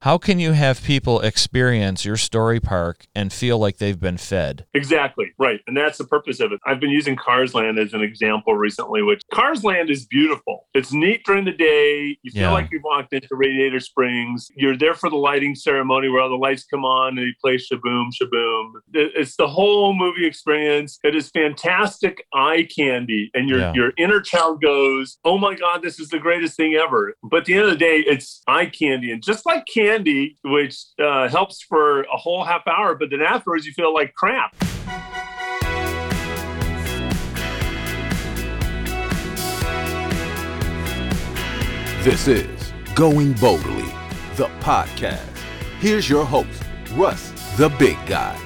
how can you have people experience your story park and feel like they've been fed? Exactly, right. And that's the purpose of it. I've been using Cars Land as an example recently, which Cars Land is beautiful. It's neat during the day. You feel Yeah. like you've walked into Radiator Springs. You're there for the lighting ceremony where all the lights come on and you play shaboom, shaboom. It's the whole movie experience. It is fantastic eye candy. And your, Yeah. your inner child goes, oh my God, this is the greatest thing ever. But at the end of the day, it's eye candy. And just like candy, which uh, helps for a whole half hour, but then afterwards you feel like crap. This is Going Boldly, the podcast. Here's your host, Russ, the big guy.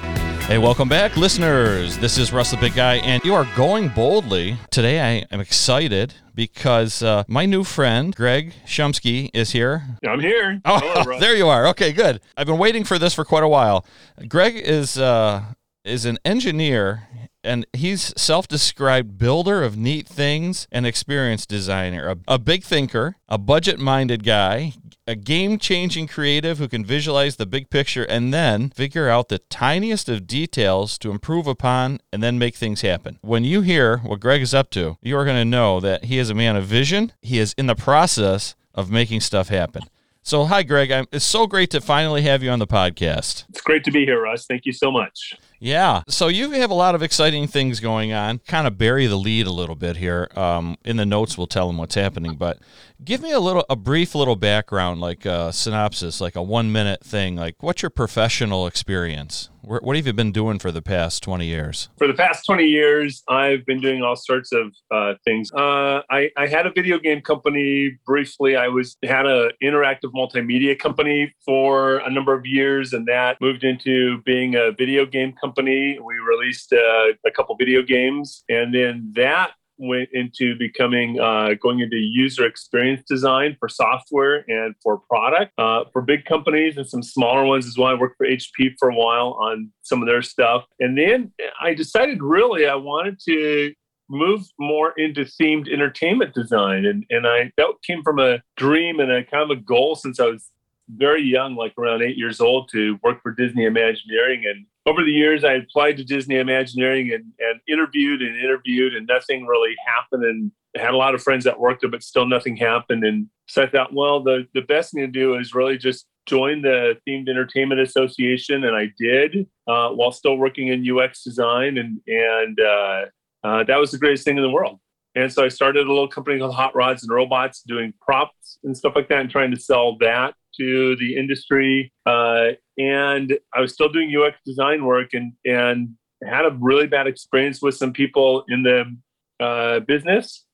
Hey, welcome back, listeners. This is Russ the Big Guy, and you are going boldly. Today, I am excited because uh, my new friend, Greg Shumsky, is here. I'm here. Oh, Hello, there you are. Okay, good. I've been waiting for this for quite a while. Greg is uh, is an engineer, and he's self-described builder of neat things and experience designer, a, a big thinker, a budget-minded guy, a game-changing creative who can visualize the big picture and then figure out the tiniest of details to improve upon and then make things happen. When you hear what Greg is up to, you are going to know that he is a man of vision. He is in the process of making stuff happen. So, hi, Greg. I'm, it's so great to finally have you on the podcast. It's great to be here, Russ. Thank you so much. Yeah. So, you have a lot of exciting things going on. Kind of bury the lead a little bit here. Um, in the notes, we'll tell them what's happening. But give me a little, a brief little background, like a synopsis, like a one minute thing. Like, what's your professional experience? What have you been doing for the past 20 years? For the past 20 years, I've been doing all sorts of uh, things. Uh, I, I had a video game company briefly. I was had an interactive multimedia company for a number of years, and that moved into being a video game company. We released uh, a couple video games, and then that went into becoming uh, going into user experience design for software and for product uh, for big companies and some smaller ones as well. I worked for HP for a while on some of their stuff, and then I decided really I wanted to move more into themed entertainment design, and and I that came from a dream and a kind of a goal since I was very young, like around eight years old, to work for Disney Imagineering. And over the years, I applied to Disney Imagineering and, and interviewed and interviewed, and nothing really happened. And I had a lot of friends that worked there, but still nothing happened. And so I thought, well, the, the best thing to do is really just join the Themed Entertainment Association. And I did uh, while still working in UX design. And, and uh, uh, that was the greatest thing in the world. And so I started a little company called Hot Rods and Robots doing props and stuff like that and trying to sell that to the industry. Uh, and I was still doing UX design work and, and had a really bad experience with some people in the uh, business.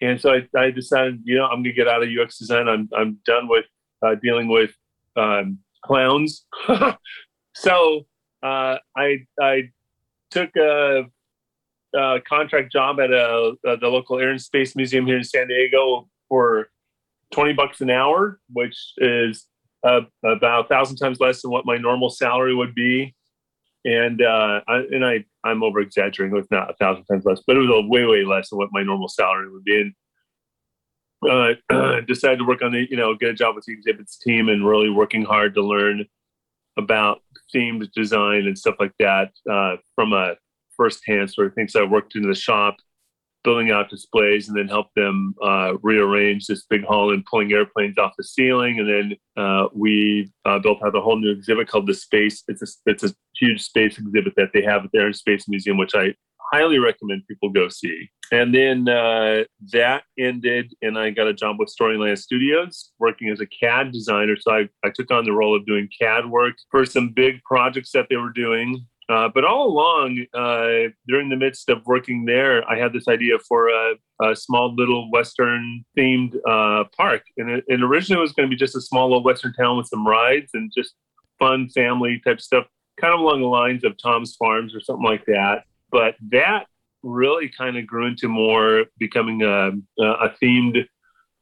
And so I, I decided, you know, I'm going to get out of UX design. I'm, I'm done with uh, dealing with um, clowns. so uh, I, I took a, a contract job at a, uh, the local Air and Space Museum here in San Diego for 20 bucks an hour, which is uh, about a thousand times less than what my normal salary would be. And uh, I, and I I'm over exaggerating with not a thousand times less, but it was way way less than what my normal salary would be. And uh, decided to work on the you know get a job with the exhibits team and really working hard to learn about themed design and stuff like that uh, from a firsthand sort of thing. So I worked in the shop building out displays and then help them uh, rearrange this big hall and pulling airplanes off the ceiling. And then uh, we uh, built out a whole new exhibit called the Space. It's a it's a huge space exhibit that they have at the Air and Space Museum, which I highly recommend people go see. And then uh, that ended, and I got a job with Storyland Studios working as a CAD designer. So I, I took on the role of doing CAD work for some big projects that they were doing. Uh, but all along, uh, during the midst of working there, I had this idea for a, a small little Western themed uh, park. And, it, and originally it was going to be just a small little Western town with some rides and just fun family type stuff, kind of along the lines of Tom's Farms or something like that. But that really kind of grew into more becoming a, a themed,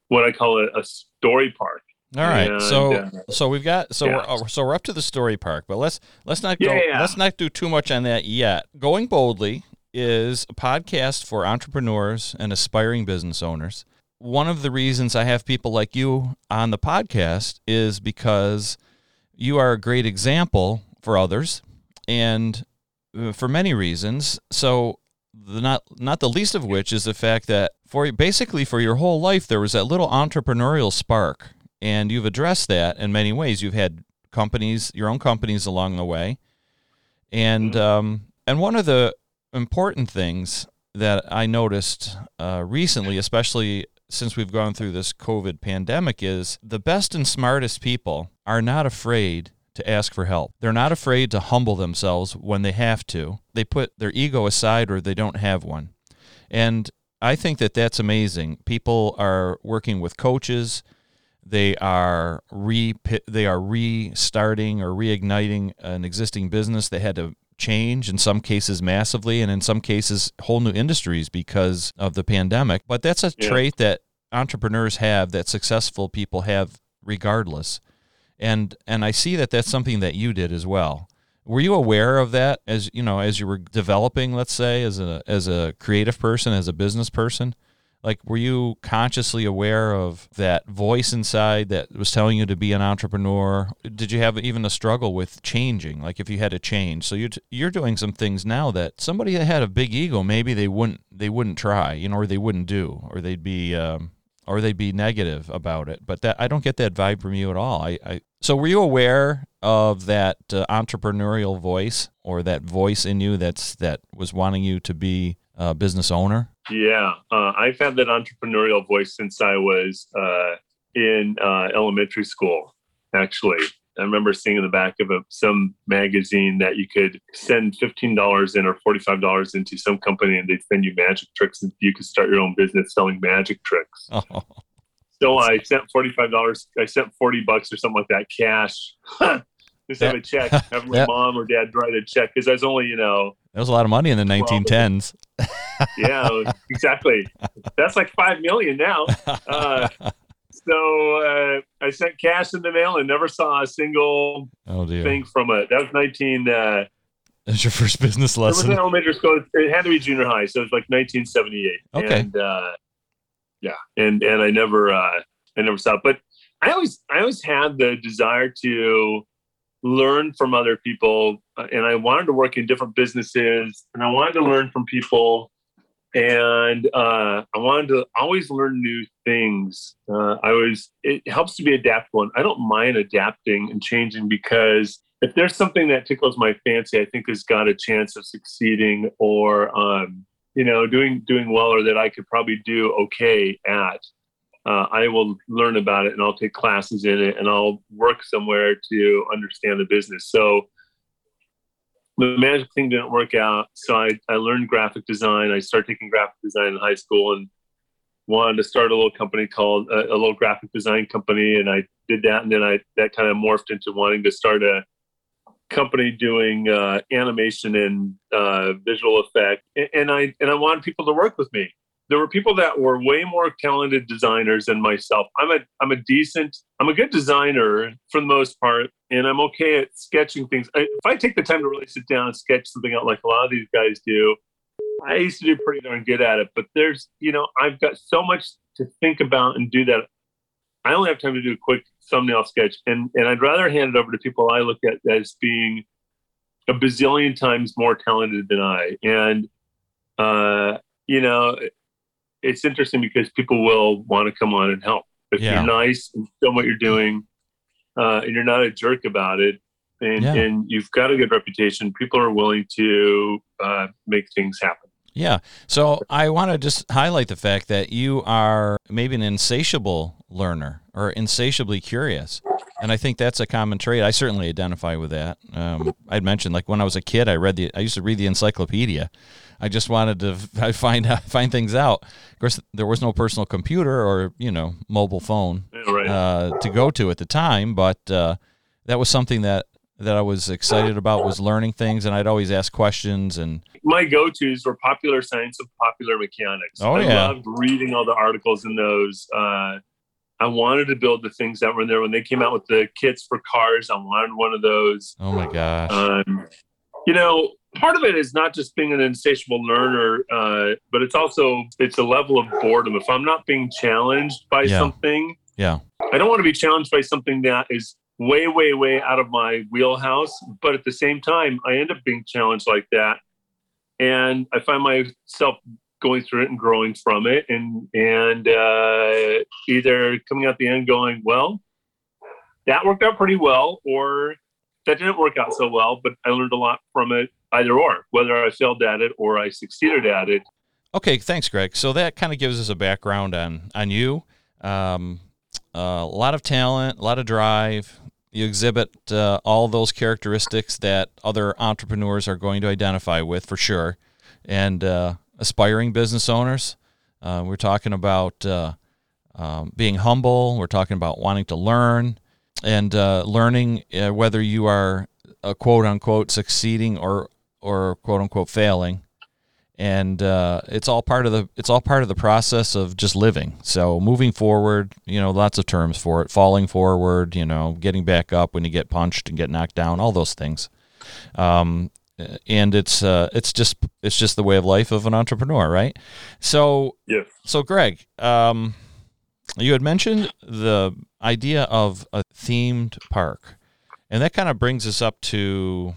what I call a, a story park. All right. And, so uh, so we've got so yeah. we're uh, so we're up to the story park, but let's let's not go Yeah. let's not do too much on that yet. Going boldly is a podcast for entrepreneurs and aspiring business owners. one of the reasons I have people like you on the podcast is because you are a great example for others and uh, for many reasons. So the not not the least of which is the fact that for basically for your whole life there was that little entrepreneurial spark and you've addressed that in many ways. You've had companies, your own companies along the way. And Mhm. um, and one of the important things that I noticed uh, recently, especially since we've gone through this COVID pandemic, is the best and smartest people are not afraid to ask for help. They're not afraid to humble themselves when they have to. They put their ego aside or they don't have one. And I think that that's amazing. People are working with coaches. They are re they are restarting or reigniting an existing business that had to change in some cases massively and in some cases whole new industries because of the pandemic. But that's a Yeah. trait that entrepreneurs have that successful people have regardless. And and I see that that's something that you did as well. Were you aware of that as you know as you were developing, let's say, as a as a creative person, as a business person? Like, were you consciously aware of that voice inside that was telling you to be an entrepreneur? Did you have even a struggle with changing? Like, if you had to change, so you're you're doing some things now that somebody that had a big ego, maybe they wouldn't they wouldn't try, you know, or they wouldn't do, or they'd be um, or they'd be negative about it. But that I don't get that vibe from you at all. I, I so were you aware of that uh, entrepreneurial voice or that voice in you that's that was wanting you to be a business owner? Yeah, uh, I've had that entrepreneurial voice since I was uh, in uh, elementary school. Actually, I remember seeing in the back of a, some magazine that you could send fifteen dollars in or forty five dollars into some company, and they'd send you magic tricks, and you could start your own business selling magic tricks. Oh, So I sent forty five dollars. I sent forty bucks or something like that cash. Just have a check. Have my Yeah. mom or dad write a check because I was only you know that was a lot of money in the 1910s. yeah exactly. That's like five million now. Uh, so uh, i sent cash in the mail and never saw a single oh thing from it. That was 19 uh, that's your first business it was in lesson. elementary school. It had to be junior high so it was like 1978 Okay. and uh, yeah and and i never uh, i never saw it. But i always i always had the desire to learn from other people and i wanted to work in different businesses and i wanted to learn from people and uh, I wanted to always learn new things. Uh, I was. It helps to be adaptable, and I don't mind adapting and changing because if there's something that tickles my fancy, I think has got a chance of succeeding or um, you know doing doing well, or that I could probably do okay at. Uh, I will learn about it, and I'll take classes in it, and I'll work somewhere to understand the business. So the magic thing didn't work out. So I, I learned graphic design. I started taking graphic design in high school and wanted to start a little company called uh, a little graphic design company. And I did that. And then I, that kind of morphed into wanting to start a company doing uh, animation and uh, visual effect. And, and I, and I wanted people to work with me. There were people that were way more talented designers than myself. I'm a, I'm a decent, I'm a good designer for the most part and I'm okay at sketching things. I, if I take the time to really sit down and sketch something out like a lot of these guys do, I used to do pretty darn good at it. But there's, you know, I've got so much to think about and do that. I only have time to do a quick thumbnail sketch, and and I'd rather hand it over to people I look at as being a bazillion times more talented than I. And uh, you know, it's interesting because people will want to come on and help if Yeah. you're nice and show what you're doing uh, and you're not a jerk about it, and, Yeah. and you've got a good reputation, people are willing to uh, make things happen. Yeah. So I want to just highlight the fact that you are maybe an insatiable learner or insatiably curious. And I think that's a common trait. I certainly identify with that. Um, I'd mentioned like when I was a kid, I read the, I used to read the encyclopedia. I just wanted to f- find out, find things out. Of course, there was no personal computer or you know mobile phone right. uh, to go to at the time, but uh, that was something that that I was excited about was learning things, and I'd always ask questions and my go-to's were popular science and popular mechanics. Oh, I yeah. loved reading all the articles in those. Uh, I wanted to build the things that were in there when they came out with the kits for cars. I wanted one of those. oh my gosh. Um, you know, part of it is not just being an insatiable learner, uh, but it's also it's a level of boredom. If I'm not being challenged by Yeah. something, Yeah. I don't want to be challenged by something that is way, way, way out of my wheelhouse. But at the same time, I end up being challenged like that, and I find myself going through it and growing from it, and and uh, either coming out the end going, well, that worked out pretty well, or that didn't work out so well, but I learned a lot from it. Either or, whether I failed at it or I succeeded at it. Okay, thanks, Greg. So that kind of gives us a background on on you. Um, uh, a lot of talent, a lot of drive. You exhibit uh, all those characteristics that other entrepreneurs are going to identify with for sure, and uh, aspiring business owners. Uh, we're talking about uh, um, being humble. We're talking about wanting to learn and uh, learning uh, whether you are a quote unquote succeeding or or quote unquote failing and uh, it's all part of the it's all part of the process of just living. So moving forward, you know, lots of terms for it: falling forward, you know, getting back up when you get punched and get knocked down, all those things. Um, and it's uh, it's just it's just the way of life of an entrepreneur, right? So Yes. so Greg, um, you had mentioned the idea of a themed park, and that kind of brings us up to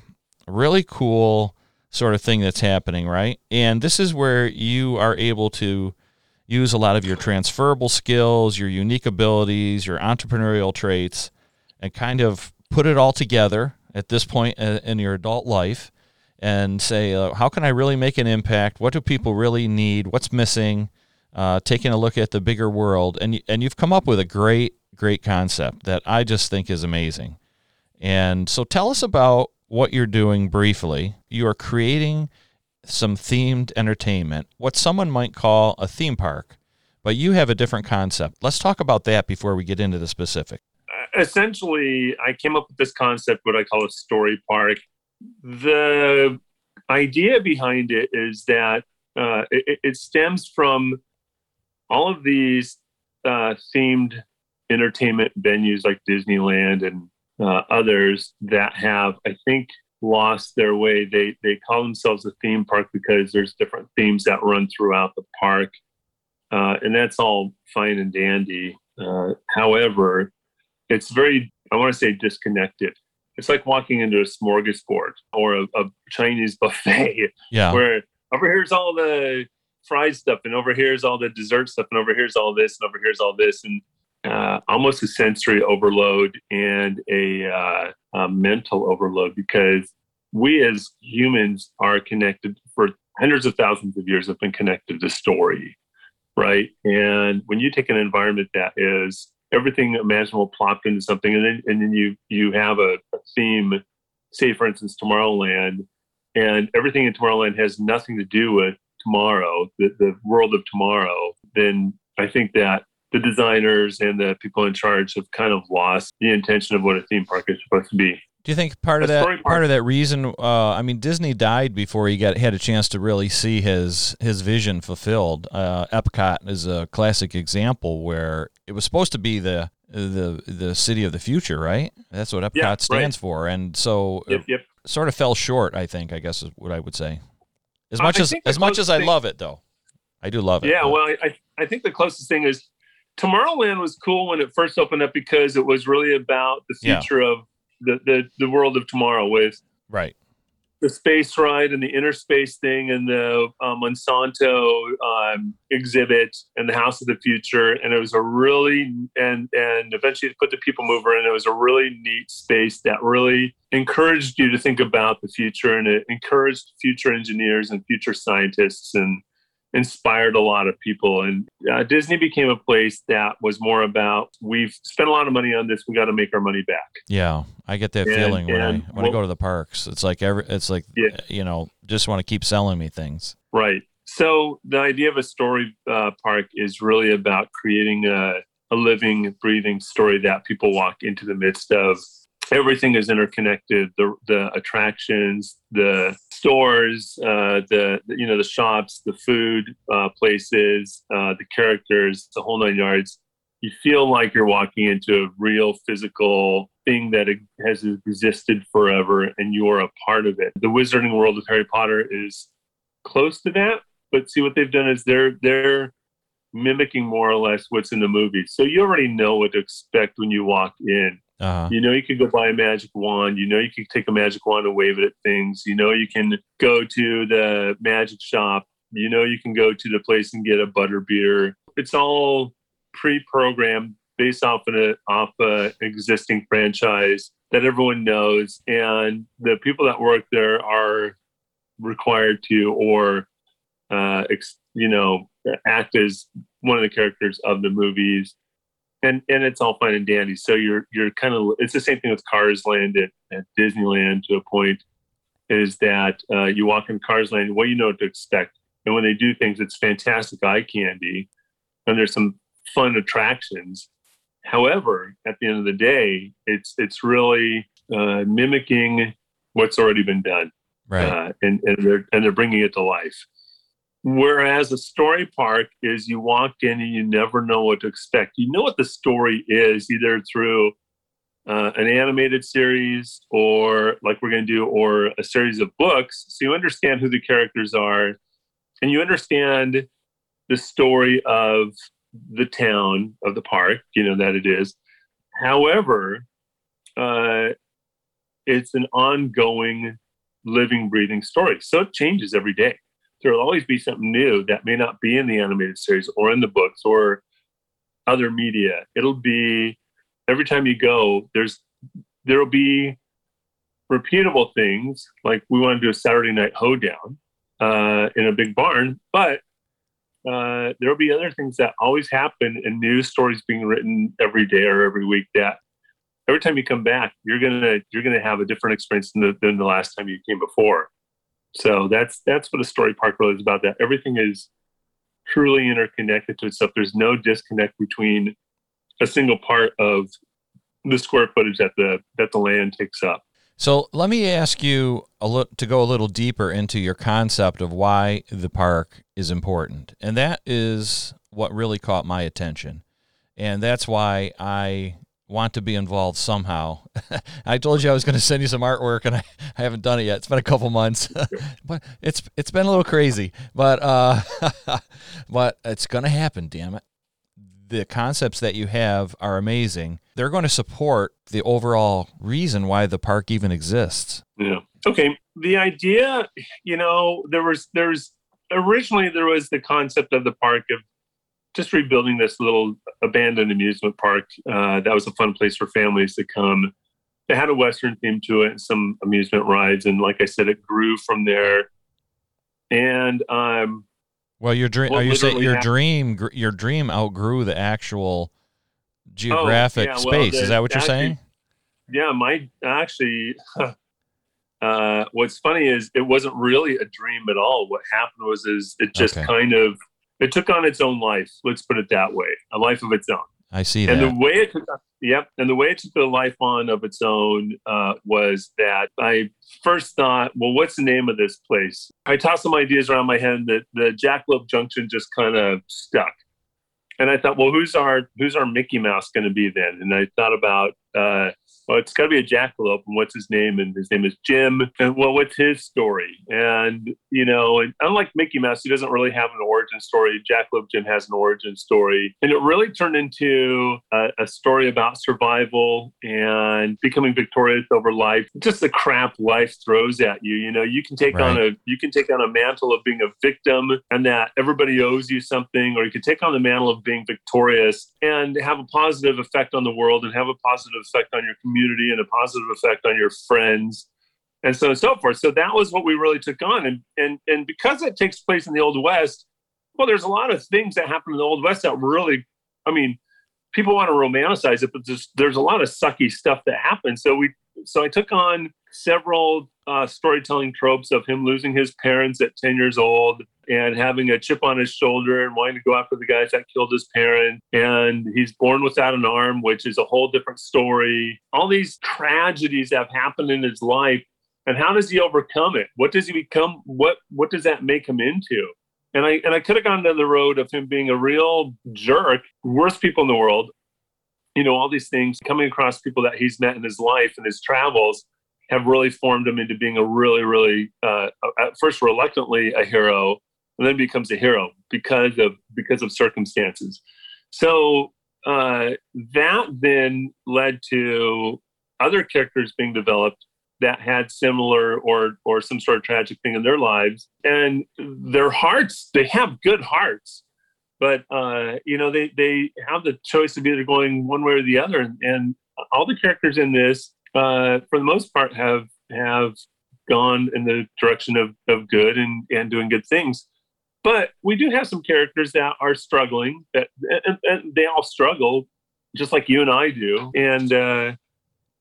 a really cool sort of thing that's happening, right? And this is where you are able to use a lot of your transferable skills, your unique abilities, your entrepreneurial traits, and kind of put it all together at this point uh, in your adult life and say, uh, how can I really make an impact? What do people really need? What's missing? Uh, taking a look at the bigger world, and and you've come up with a great great concept that I just think is amazing. And so, tell us about what you're doing briefly. You are creating some themed entertainment, what someone might call a theme park, but you have a different concept. Let's talk about that before we get into the specific. essentially i came up with this concept what i call a story park the idea behind it is that uh, it, it stems from all of these uh, themed entertainment venues like disneyland and uh, others that have i think lost their way. They they call themselves a theme park because there's different themes that run throughout the park uh, and that's all fine and dandy. Uh, however it's very i want to say disconnected it's like walking into a smorgasbord or a, a chinese buffet Yeah. where over here's all the fried stuff and over here's all the dessert stuff and over here's all this and over here's all this and uh, almost a sensory overload and a, uh, a mental overload because we as humans are connected for hundreds of thousands of years have been connected to story right and when you take an environment that is everything imaginable plopped into something and then and then you you have a, a theme say for instance tomorrowland and everything in tomorrowland has nothing to do with tomorrow the, the world of tomorrow then i think that the designers and the people in charge have kind of lost the intention of what a theme park is supposed to be Do you think part of that story part. of that reason? Uh, I mean, Disney died before he got had a chance to really see his his vision fulfilled. Uh, Epcot is a classic example where it was supposed to be the the the city of the future, right? That's what Epcot Yeah, right. stands for, and so yep it yep sort of fell short. I think, I guess, is what I would say. As much as as much as closest I love it, though, I do love it. Yeah, but- well, I, I think the closest thing is Tomorrowland was cool when it first opened up because it was really about the Yeah. future of the, the the world of tomorrow with right. the space ride and the inner space thing and the uh, Monsanto um, exhibit and the House of the Future, and it was a really and and eventually put the People Mover, and it was a really neat space that really encouraged you to think about the future, and it encouraged future engineers and future scientists, and inspired a lot of people. And uh, Disney became a place that was more about we've spent a lot of money on this, we got to make our money back. Yeah, I get that And- feeling when I when I go to the parks. It's like every it's like Yeah. you know just want to keep selling me things. Right. So the idea of a story uh, park is really about creating a, a living, breathing story that people walk into the midst of. Everything is interconnected. The the attractions, the stores, uh, the you know the shops, the food uh, places, uh, the characters, the whole nine yards. You feel like you're walking into a real physical thing that has existed forever and you're a part of it. The wizarding world of Harry Potter is close to that, but see what they've done is they're they're mimicking more or less what's in the movie. So you already know what to expect when you walk in. Uh-huh. You know you could go buy a magic wand. You know you could take a magic wand and wave it at things. You know you can go to the magic shop. You know you can go to the place and get a butter beer. It's all pre-programmed based off of an off a existing franchise that everyone knows, and the people that work there are required to or uh, ex, you know act as one of the characters of the movies and and it's all fine and dandy. So you're you're kind of it's the same thing with Cars Land at, at Disneyland to a point. Is that uh, you walk in Cars Land, well, you know what to expect, and when they do things, it's fantastic eye candy, and there's some fun attractions. However, at the end of the day, it's it's really uh, mimicking what's already been done, right? Uh, and and they're and they're bringing it to life. Whereas a story park is you walk in and you never know what to expect. You know what the story is either through uh, an animated series or like we're going to do, or a series of books. So you understand who the characters are and you understand the story of the town of the park, you know, that it is. However, uh, it's an ongoing living, breathing story. So it changes every day there will always be something new that may not be in the animated series or in the books or other media. It'll be every time you go, there's there'll be repeatable things like we want to do a Saturday night hoedown uh, in a big barn, but uh, there'll be other things that always happen and new stories being written every day or every week that every time you come back, you're gonna you're gonna have a different experience than the, than the last time you came before. So that's that's what a story park really is about. That everything is truly interconnected to itself. There's no disconnect between a single part of the square footage that the that the land takes up. So let me ask you a little to go a little deeper into your concept of why the park is important, and that is what really caught my attention, and that's why I want to be involved somehow. I told you I was going to send you some artwork, and I, I haven't done it yet. It's been a couple months, but it's it's been a little crazy. But uh, but it's going to happen. Damn it! The concepts that you have are amazing. They're going to support the overall reason why the park even exists. Yeah. Okay. The idea, you know, there was there's originally there was the concept of the park of just rebuilding this little abandoned amusement park. Uh, that was a fun place for families to come. They had a Western theme to it and some amusement rides. And like I said, it grew from there. And, um, well, your dream, are you saying your dream, your dream outgrew the actual geographic oh, yeah, space? Well, the, Is that what you're actually, saying? Yeah, my actually, uh, what's funny is it wasn't really a dream at all. What happened was, is it just okay. kind of it took on its own life. Let's put it that way, a life of its own. I see and that. And the way it took, yep, and the way it took the life on of its own uh, was that I first thought, well, what's the name of this place? I tossed some ideas around my head that the Jackalope Junction just kind of stuck. And I thought, well, who's our who's our Mickey Mouse going to be then? And I thought about uh, well, it's got to be a jackalope. And what's his name? And his name is Jim. And well, what's his story? And, you know, and unlike Mickey Mouse, he doesn't really have an origin story. Jackalope Jim has an origin story. And it really turned into a, a story about survival and becoming victorious over life. Just the crap life throws at you. You know, you can take right. on a you can take on a mantle of being a victim and that everybody owes you something, or you can take on the mantle of being victorious and have a positive effect on the world and have a positive effect on your community community and a positive effect on your friends and so on and so forth. So that was what we really took on. And and and because it takes place in the old west, well, there's a lot of things that happen in the old west that really, I mean, people want to romanticize it, but there's there's a lot of sucky stuff that happens. So we so I took on several uh, storytelling tropes of him losing his parents at 10 years old and having a chip on his shoulder and wanting to go after the guys that killed his parent. And he's born without an arm, which is a whole different story. All these tragedies have happened in his life. And how does he overcome it? What does he become? What what does that make him into? And I and I could have gone down the road of him being a real jerk, worst people in the world, you know, all these things coming across people that he's met in his life and his travels have really formed him into being a really, really, uh, at first reluctantly a hero, and then becomes a hero because of because of circumstances. So uh, that then led to other characters being developed that had similar or or some sort of tragic thing in their lives. And their hearts they have good hearts but uh, you know they they have the choice of either going one way or the other. And, and all the characters in this uh, for the most part have have gone in the direction of, of good and, and doing good things but we do have some characters that are struggling that and, and they all struggle just like you and i do and uh,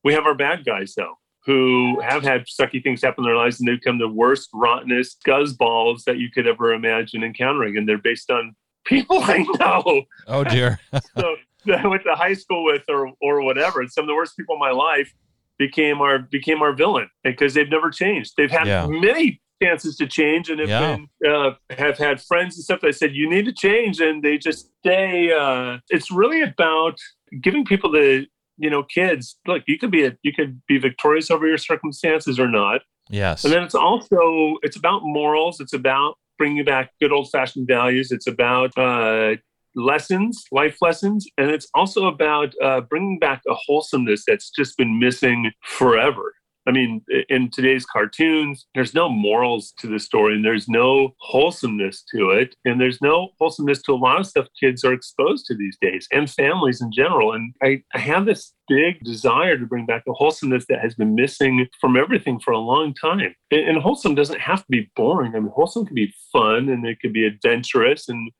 we have our bad guys though who have had sucky things happen in their lives and they become the worst, rottenest guzzballs that you could ever imagine encountering. And they're based on people I know. Oh dear. so that I went to high school with or or whatever. And some of the worst people in my life became our became our villain because they've never changed. They've had Yeah. many chances to change and have Yeah. been uh, have had friends and stuff that said you need to change and they just stay uh it's really about giving people the you know kids look you could be a you could be victorious over your circumstances or not Yes. and then it's also it's about morals. It's about bringing back good old fashioned values. It's about uh, lessons, life lessons, and it's also about uh, bringing back a wholesomeness that's just been missing forever. I mean, in today's cartoons, there's no morals to the story, and there's no wholesomeness to it, and there's no wholesomeness to a lot of stuff kids are exposed to these days, and families in general. And I, I have this big desire to bring back the wholesomeness that has been missing from everything for a long time. And, and wholesome doesn't have to be boring. I mean, wholesome can be fun, and it could be adventurous, and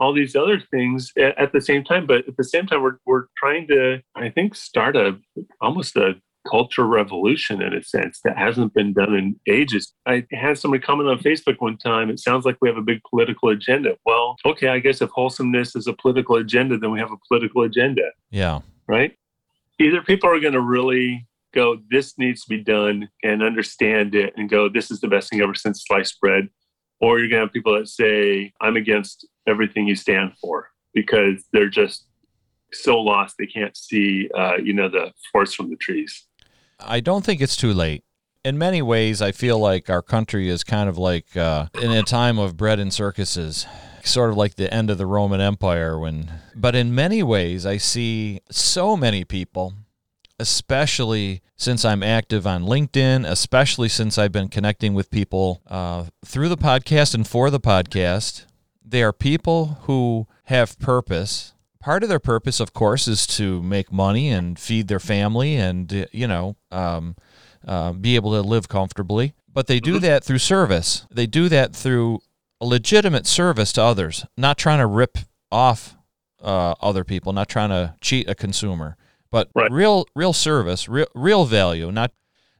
all these other things at the same time. But at the same time, we're we're trying to, I think, start a almost a culture revolution in a sense that hasn't been done in ages. I had somebody comment on Facebook one time. It sounds like we have a big political agenda. Well, okay, I guess if wholesomeness is a political agenda, then we have a political agenda, yeah. right? Either people are going to really go, this needs to be done and understand it and go, this is the best thing ever since sliced bread. Or you're going to have people that say, I'm against everything you stand for because they're just so lost they can't see, uh, you know, the forest from the trees. I don't think it's too late. In many ways, I feel like our country is kind of like uh, in a time of bread and circuses, sort of like the end of the Roman Empire. When, but in many ways, I see so many people, especially since I'm active on LinkedIn, especially since I've been connecting with people uh, through the podcast and for the podcast. They are people who have purpose part of their purpose, of course, is to make money and feed their family and, uh, you know, um, uh, be able to live comfortably. But they do that through service. They do that through a legitimate service to others, not trying to rip off uh, other people, not trying to cheat a consumer, but Right. real, real service, real, real value. Not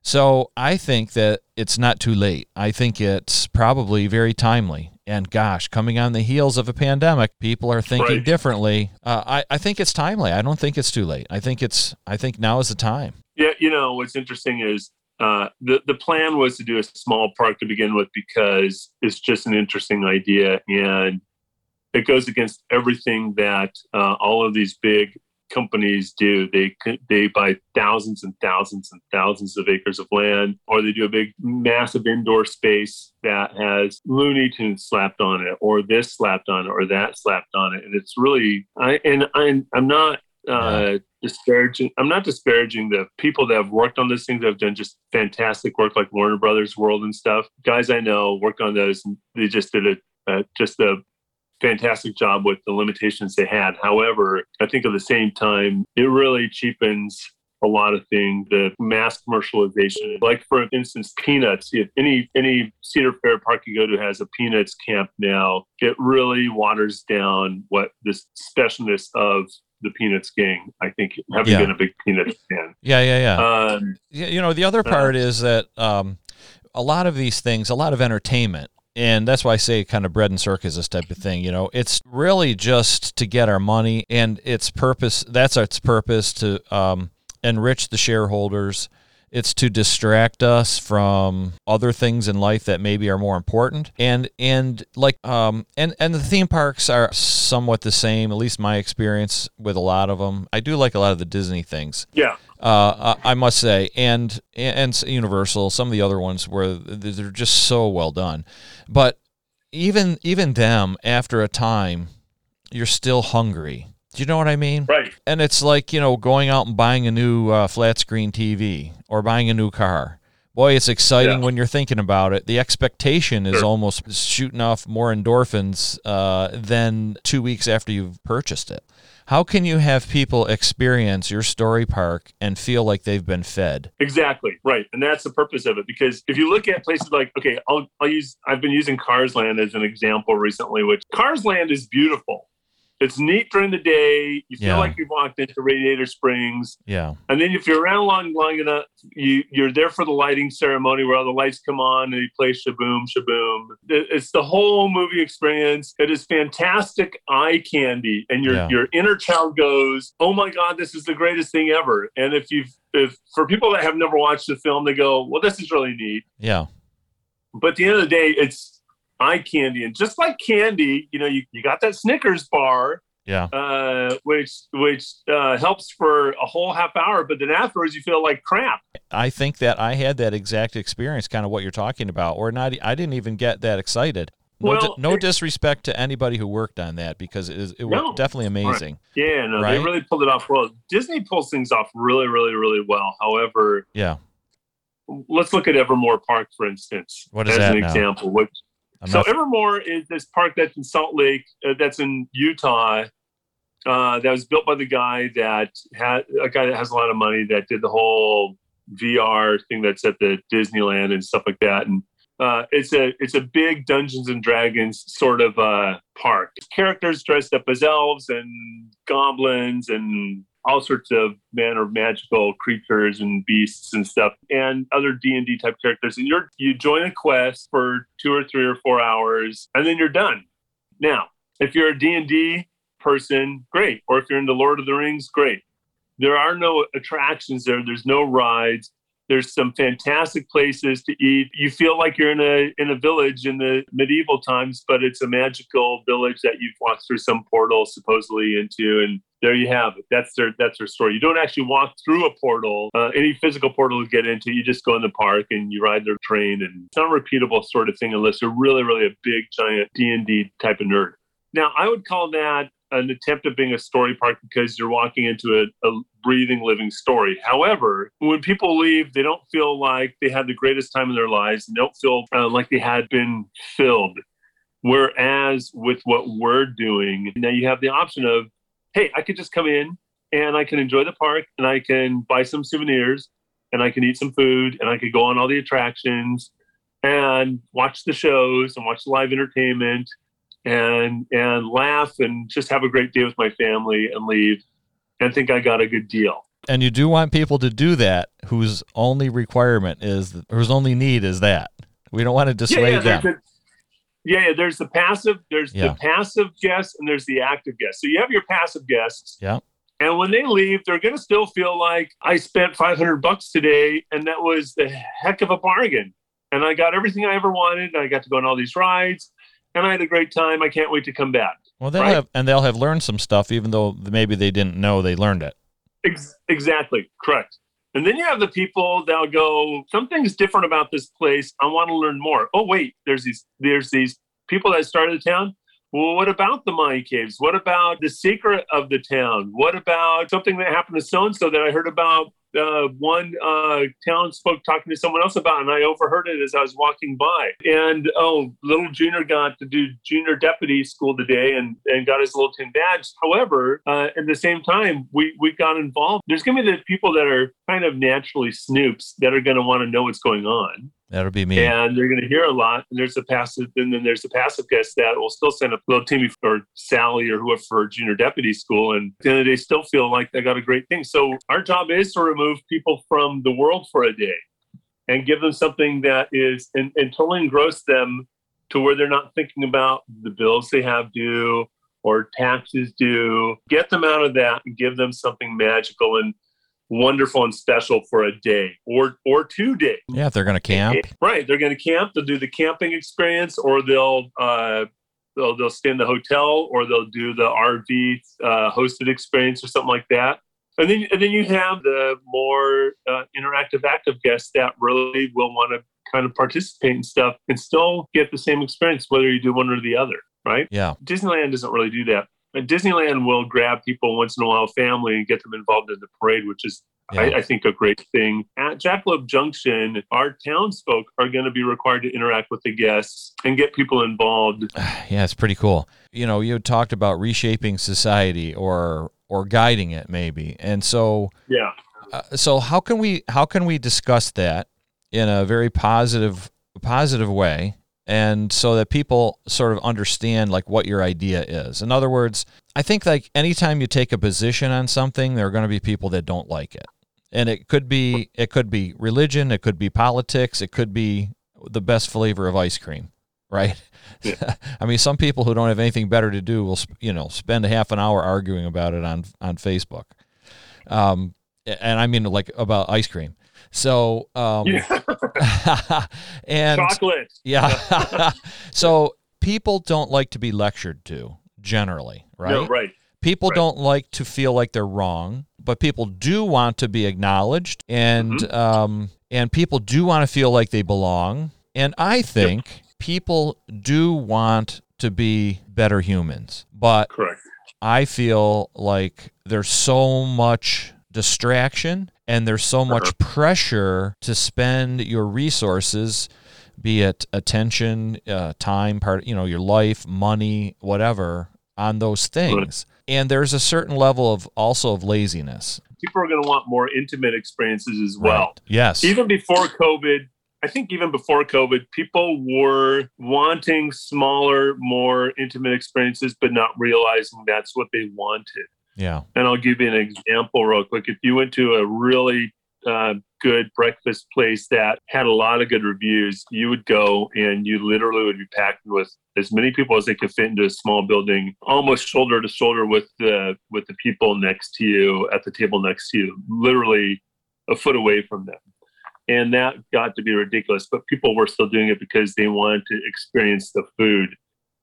so. I think that it's not too late. I think it's probably very timely. And gosh, coming on the heels of a pandemic, people are thinking Right. differently. Uh, I, I think it's timely. I don't think it's too late. I think it's. I think now is the time. Yeah, you know what's interesting is uh, the the plan was to do a small park to begin with because it's just an interesting idea and it goes against everything that uh, all of these big companies do. They they buy thousands and thousands and thousands of acres of land, or they do a big massive indoor space that has Looney Tunes slapped on it, or this slapped on it, or that slapped on it, and it's really I and I'm I'm not uh, disparaging. I'm not disparaging the people that have worked on those things that have done just fantastic work, like Warner Brothers World and stuff. Guys I know worked on those, and they just did a uh, just a fantastic job with the limitations they had. However, I think at the same time, it really cheapens a lot of things. The mass commercialization, like for instance, peanuts. If any any Cedar Fair park you go to has a peanuts camp now, it really waters down what this specialness of the Peanuts gang. I think having Yeah. been a big Peanuts fan. Yeah, yeah, yeah. Um, you know the other part is that um, a lot of these things a lot of entertainment and that's why i say kind of bread and circus, this type of thing you know it's really just to get our money and its purpose that's its purpose to um, enrich the shareholders It's to distract us from other things in life that maybe are more important. And and like um and and the theme parks are somewhat the same. At least my experience with a lot of them. I do like a lot of the Disney things. Yeah. Uh, I must say, and and Universal, some of the other ones where they're just so well done, but even even them after a time, you're still hungry. Do you know what I mean? Right. And it's like you know going out and buying a new uh, flat screen TV or buying a new car. Boy, it's exciting yeah. when you're thinking about it. The expectation is sure. almost shooting off more endorphins uh, than two weeks after you've purchased it. How can you have people experience your story park and feel like they've been fed? Exactly. Right. And that's the purpose of it. Because if you look at places like, okay, I'll, I'll use, I've been using Cars Land as an example recently, which Cars Land is beautiful it's neat during the day. You feel yeah. like you've walked into Radiator Springs. Yeah. And then if you're around long long enough, you you're there for the lighting ceremony where all the lights come on and you play shaboom shaboom. It's the whole movie experience. It is fantastic eye candy, and your yeah. your inner child goes, "Oh my God, this is the greatest thing ever!" And if you've if for people that have never watched the film, they go, "Well, this is really neat." Yeah. But at the end of the day, it's eye candy. And just like candy, you know, you, you got that Snickers bar. Yeah. Uh, which which uh, helps for a whole half hour, but then afterwards you feel like crap. I think that I had that exact experience, kind of what you're talking about, or not. I didn't even get that excited. No, well, no disrespect to anybody who worked on that because it, is, it no, was definitely amazing. Right. Yeah, no, right? they really pulled it off well. Disney pulls things off really, really, really well. However, yeah, let's look at Evermore Park for instance. What is as that an now? example? Which I'm so not... Evermore is this park that's in Salt Lake, uh, that's in Utah. Uh, that was built by the guy that had a guy that has a lot of money that did the whole VR thing that's at the Disneyland and stuff like that. And uh, it's a it's a big Dungeons and Dragons sort of uh, park. Characters dressed up as elves and goblins and all sorts of manner of magical creatures and beasts and stuff and other d&d type characters. And you're you join a quest for two or three or four hours and then you're done. Now if you're a d&d person great. Or if you're into lord of the rings great. There are no attractions there. There's no rides. There's some fantastic places to eat. You feel like you're in a in a village in the medieval times, but it's a magical village that you've walked through some portal supposedly into, and there you have it. That's their that's their story. You don't actually walk through a portal, uh, any physical portal to get into. You just go in the park and you ride their train, and it's not a repeatable sort of thing unless you're really, really a big, giant D and D type of nerd. Now, I would call that an attempt of being a story park because you're walking into a, a, breathing, living story. However, when people leave, they don't feel like they had the greatest time in their lives. They don't feel uh, like they had been filled. Whereas with what we're doing, now you have the option of, hey, I could just come in and I can enjoy the park and I can buy some souvenirs and I can eat some food and I could go on all the attractions and watch the shows and watch the live entertainment and and laugh and just have a great day with my family and leave and think I got a good deal. And you do want people to do that whose only requirement is whose only need is that. We don't want to dissuade yeah, yeah, them. Yeah, yeah, there's the passive, there's yeah. the passive guests and there's the active guests. So you have your passive guests. Yeah. And when they leave, they're going to still feel like I spent 500 bucks today and that was the heck of a bargain. And I got everything I ever wanted. I got to go on all these rides and I had a great time. I can't wait to come back. Well, they'll right? have and they'll have learned some stuff, even though maybe they didn't know they learned it. Ex- exactly, correct. And then you have the people that'll go, something's different about this place. I want to learn more. Oh wait, there's these there's these people that started the town. Well, what about the Mayan caves? What about the secret of the town? What about something that happened to so and so that I heard about uh, one uh, townsfolk talking to someone else about, and I overheard it as I was walking by. And oh, little Junior got to do junior deputy school today, and and got his little tin badge. However, uh, at the same time, we we got involved. There's going to be the people that are kind of naturally snoops that are going to want to know what's going on. That'll be me. And they're going to hear a lot. And there's a passive, and then there's a passive guest that will still send a little Timmy or Sally or whoever for junior deputy school. And then they still feel like they got a great thing. So our job is to remove people from the world for a day and give them something that is and, and totally engross them to where they're not thinking about the bills they have due or taxes due. Get them out of that and give them something magical. And wonderful and special for a day or or two days. Yeah, if they're going to camp. Right, they're going to camp. They'll do the camping experience, or they'll uh, they'll they'll stay in the hotel, or they'll do the RV uh, hosted experience or something like that. And then and then you have the more uh, interactive, active guests that really will want to kind of participate in stuff and still get the same experience, whether you do one or the other. Right? Yeah. Disneyland doesn't really do that. And Disneyland will grab people once in a while, family, and get them involved in the parade, which is, Yeah. I, I think, a great thing. At Jackalope Junction, our townsfolk are going to be required to interact with the guests and get people involved. Yeah, it's pretty cool. You know, you talked about reshaping society or or guiding it maybe. And so Yeah. uh, so how can we how can we discuss that in a very positive positive way and so that people sort of understand like what your idea is. In other words i think like anytime you take a position on something there are going to be people that don't like it. And it could be it could be religion it could be politics it could be the best flavor of ice cream right? I mean some people who don't have anything better to do will you know spend a half an hour arguing about it on on facebook. Um and i mean like about ice cream so um Yeah. and Chocolate. yeah. so people don't like to be lectured to generally, right? No, right. People right. don't like to feel like they're wrong, but people do want to be acknowledged and Mm-hmm. um and people do want to feel like they belong. And I think people do want to be better humans. But Correct. I feel like there's so much distraction and there's so much pressure to spend your resources, be it attention, uh, time, part, you know, your life, money, whatever, on those things. And there's a certain level of also of laziness. People are going to want more intimate experiences as well. Right. Yes. even before COVID, I think even before COVID, people were wanting smaller, more intimate experiences, but not realizing that's what they wanted. Yeah. And I'll give you an example real quick. If you went to a really uh, good breakfast place that had a lot of good reviews, you would go and you literally would be packed with as many people as they could fit into a small building, almost shoulder to shoulder with the with the people next to you at the table next to you, literally a foot away from them. And that got to be ridiculous, but people were still doing it because they wanted to experience the food.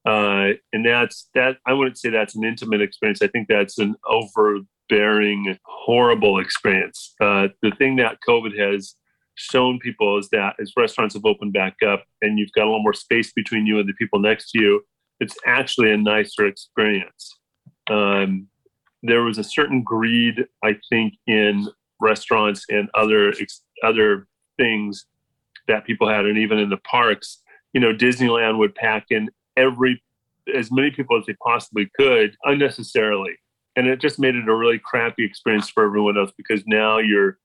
Uh, and that's that. I wouldn't say that's an intimate experience. I think that's an overbearing, horrible experience. Uh, the thing that COVID has shown people is that as restaurants have opened back up and you've got a little more space between you and the people next to you, it's actually a nicer experience. Um, there was a certain greed, I think, in restaurants and other other things that people had, and even in the parks. You know, Disneyland would pack in every as many people as they possibly could unnecessarily, and it just made it a really crappy experience for everyone else because now you're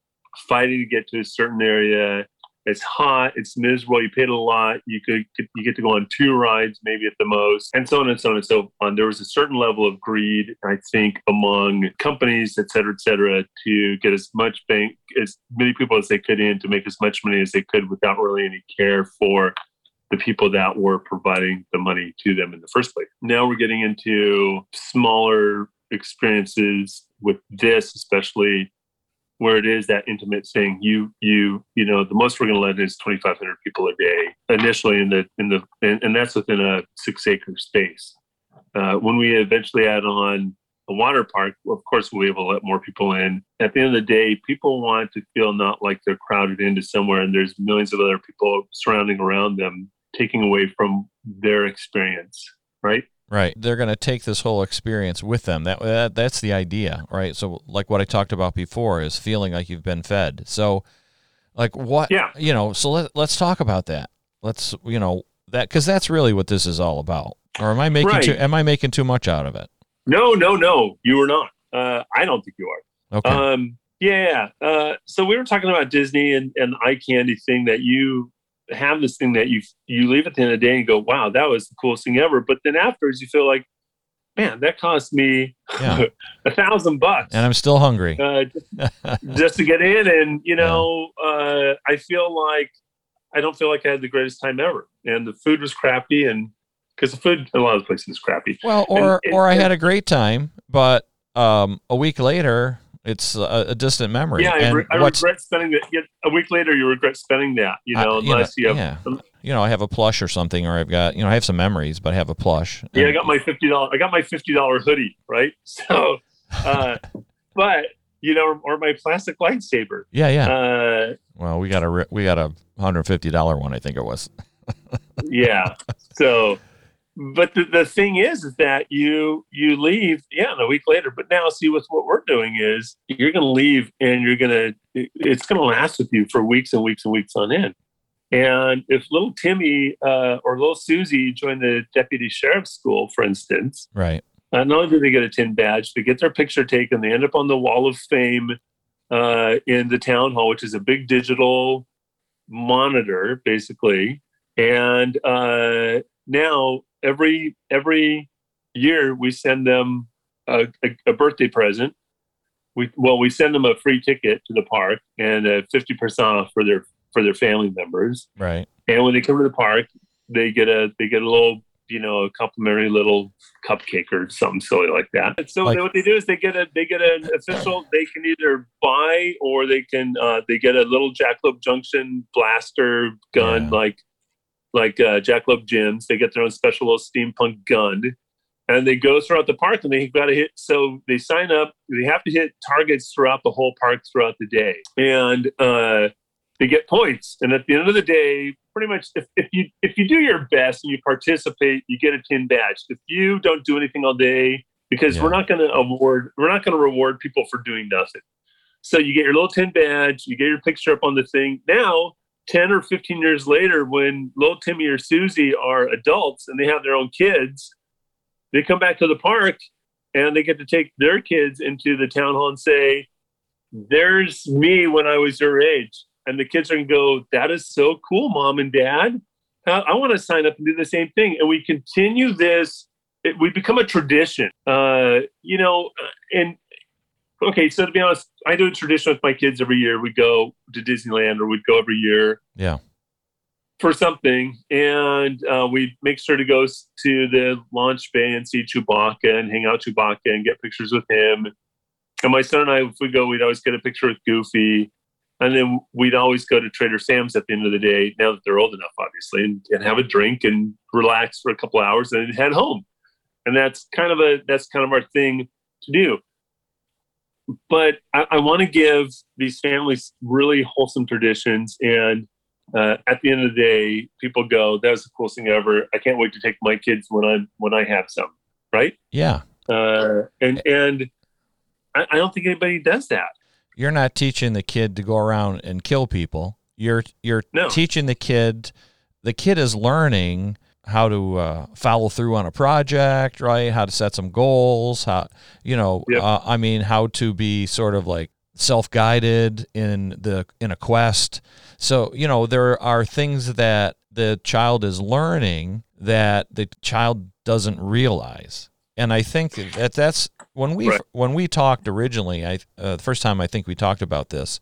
fighting to get to a certain area. It's hot. It's miserable. You paid a lot. You could you get to go on two rides, maybe at the most, and so on and so on and so on. There was a certain level of greed, I think, among companies, et cetera, et cetera, to get as much bank as many people as they could in to make as much money as they could without really any care for the people that were providing the money to them in the first place. Now we're getting into smaller experiences with this, especially where it is that intimate thing. You, you, you know, the most we're going to let is 2,500 people a day initially in the, in the, and, and that's within a six acre space. Uh, when we eventually add on a water park, of course, we'll be able to let more people in. At the end of the day, people want to feel not like they're crowded into somewhere and there's millions of other people surrounding around them, taking away from their experience, right? Right. They're going to take this whole experience with them. That, that that's the idea, right? So like what I talked about before is feeling like you've been fed. So like what Yeah. you know, so let, let's talk about that. Let's you know, that cuz that's really what this is all about. Or am I making Right. too am I making too much out of it? No, no, no, you are not. Uh, I don't think you are. Okay. Um, yeah. Uh, so we were talking about Disney and, and eye candy thing that you have this thing that you you leave at the end of the day and go, wow, that was the coolest thing ever. But then afterwards you feel like, man, that cost me yeah. a thousand bucks. And I'm still hungry. uh, just, just to get in. And, you know, uh, I feel like I don't feel like I had the greatest time ever. And the food was crappy. And because the food in a lot of places is crappy. Well, or and- or I had a great time, but um, a week later, It's a, a distant memory. Yeah, I, re- I regret spending that. A week later, you regret spending that. You I- know, you know, unless you have. yeah. some- you know, I have a plush or something, or I've got you know, I have some memories, but I have a plush. Yeah, I got my fifty dollars. I got my fifty dollar hoodie, right? So, uh, but you know, or, my plastic lightsaber. yeah, yeah. Uh, well, we got a we got a hundred fifty dollar one, I think it was. yeah. So, but the, the thing is, is that you you leave, yeah, and a week later. But now, see, with what we're doing is you're going to leave, and you're going to it- it's going to last with you for weeks and weeks and weeks on end. And if little Timmy uh, or little Susie join the deputy sheriff's school, for instance, Right. uh, not only do they get a tin badge, they get their picture taken. They end up on the wall of fame uh, in the town hall, which is a big digital monitor, basically. And uh, now every every year we send them a, a, a birthday present. We well we send them a free ticket to the park and a fifty percent off for their for their family members. Right. And when they come to the park, they get a they get a little you know a complimentary little cupcake or something silly like that. And so Like- what they do is they get a they get an official. They can either buy or they can uh, they get a little Jackalope Junction blaster gun Yeah. like like uh, Jackalope Jim's. They get their own special little steampunk gun. And they go throughout the park, and they've got to hit. So they sign up. They have to hit targets throughout the whole park throughout the day, and uh, they get points. And at the end of the day, pretty much if, if you if you do your best and you participate, you get a tin badge. If you don't do anything all day, because we're not going to award, we're not going to reward people for doing nothing. So you get your little tin badge, you get your picture up on the thing. Now, ten or fifteen years later, when little Timmy or Susie are adults and they have their own kids, they come back to the park and they get to take their kids into the town hall and say, "There's me when I was your age." and the kids are going to go, "That is so cool, mom and dad. I want to sign up and do the same thing." And we continue this. It, we become a tradition. Uh, you know, uh, and okay. So to be honest, I do a tradition with my kids every year. We go to Disneyland, or we'd go every year Yeah. for something, and uh, we make sure to go to the launch bay and see Chewbacca and hang out with Chewbacca and get pictures with him. And my son and I, if we go, we'd always get a picture with Goofy. And then we'd always go to Trader Sam's at the end of the day, now that they're old enough, obviously, and, and have a drink and relax for a couple hours and head home. And that's kind of a that's kind of our thing to do. But I, I want to give these families really wholesome traditions. And uh, at the end of the day, people go, "That was the coolest thing ever! I can't wait to take my kids when I when I have some." Right? Yeah. Uh, and and I, I don't think anybody does that. You're not teaching the kid to go around and kill people. You're you're No. teaching the kid. The kid is learning how to uh, follow through on a project, right? How to set some goals. How you know? Yep. Uh, I mean, how to be sort of like self-guided in the in a quest. So you know, there are things that the child is learning that the child doesn't realize. And I think that that's when we Right. when we talked originally. I uh, the first time I think we talked about this.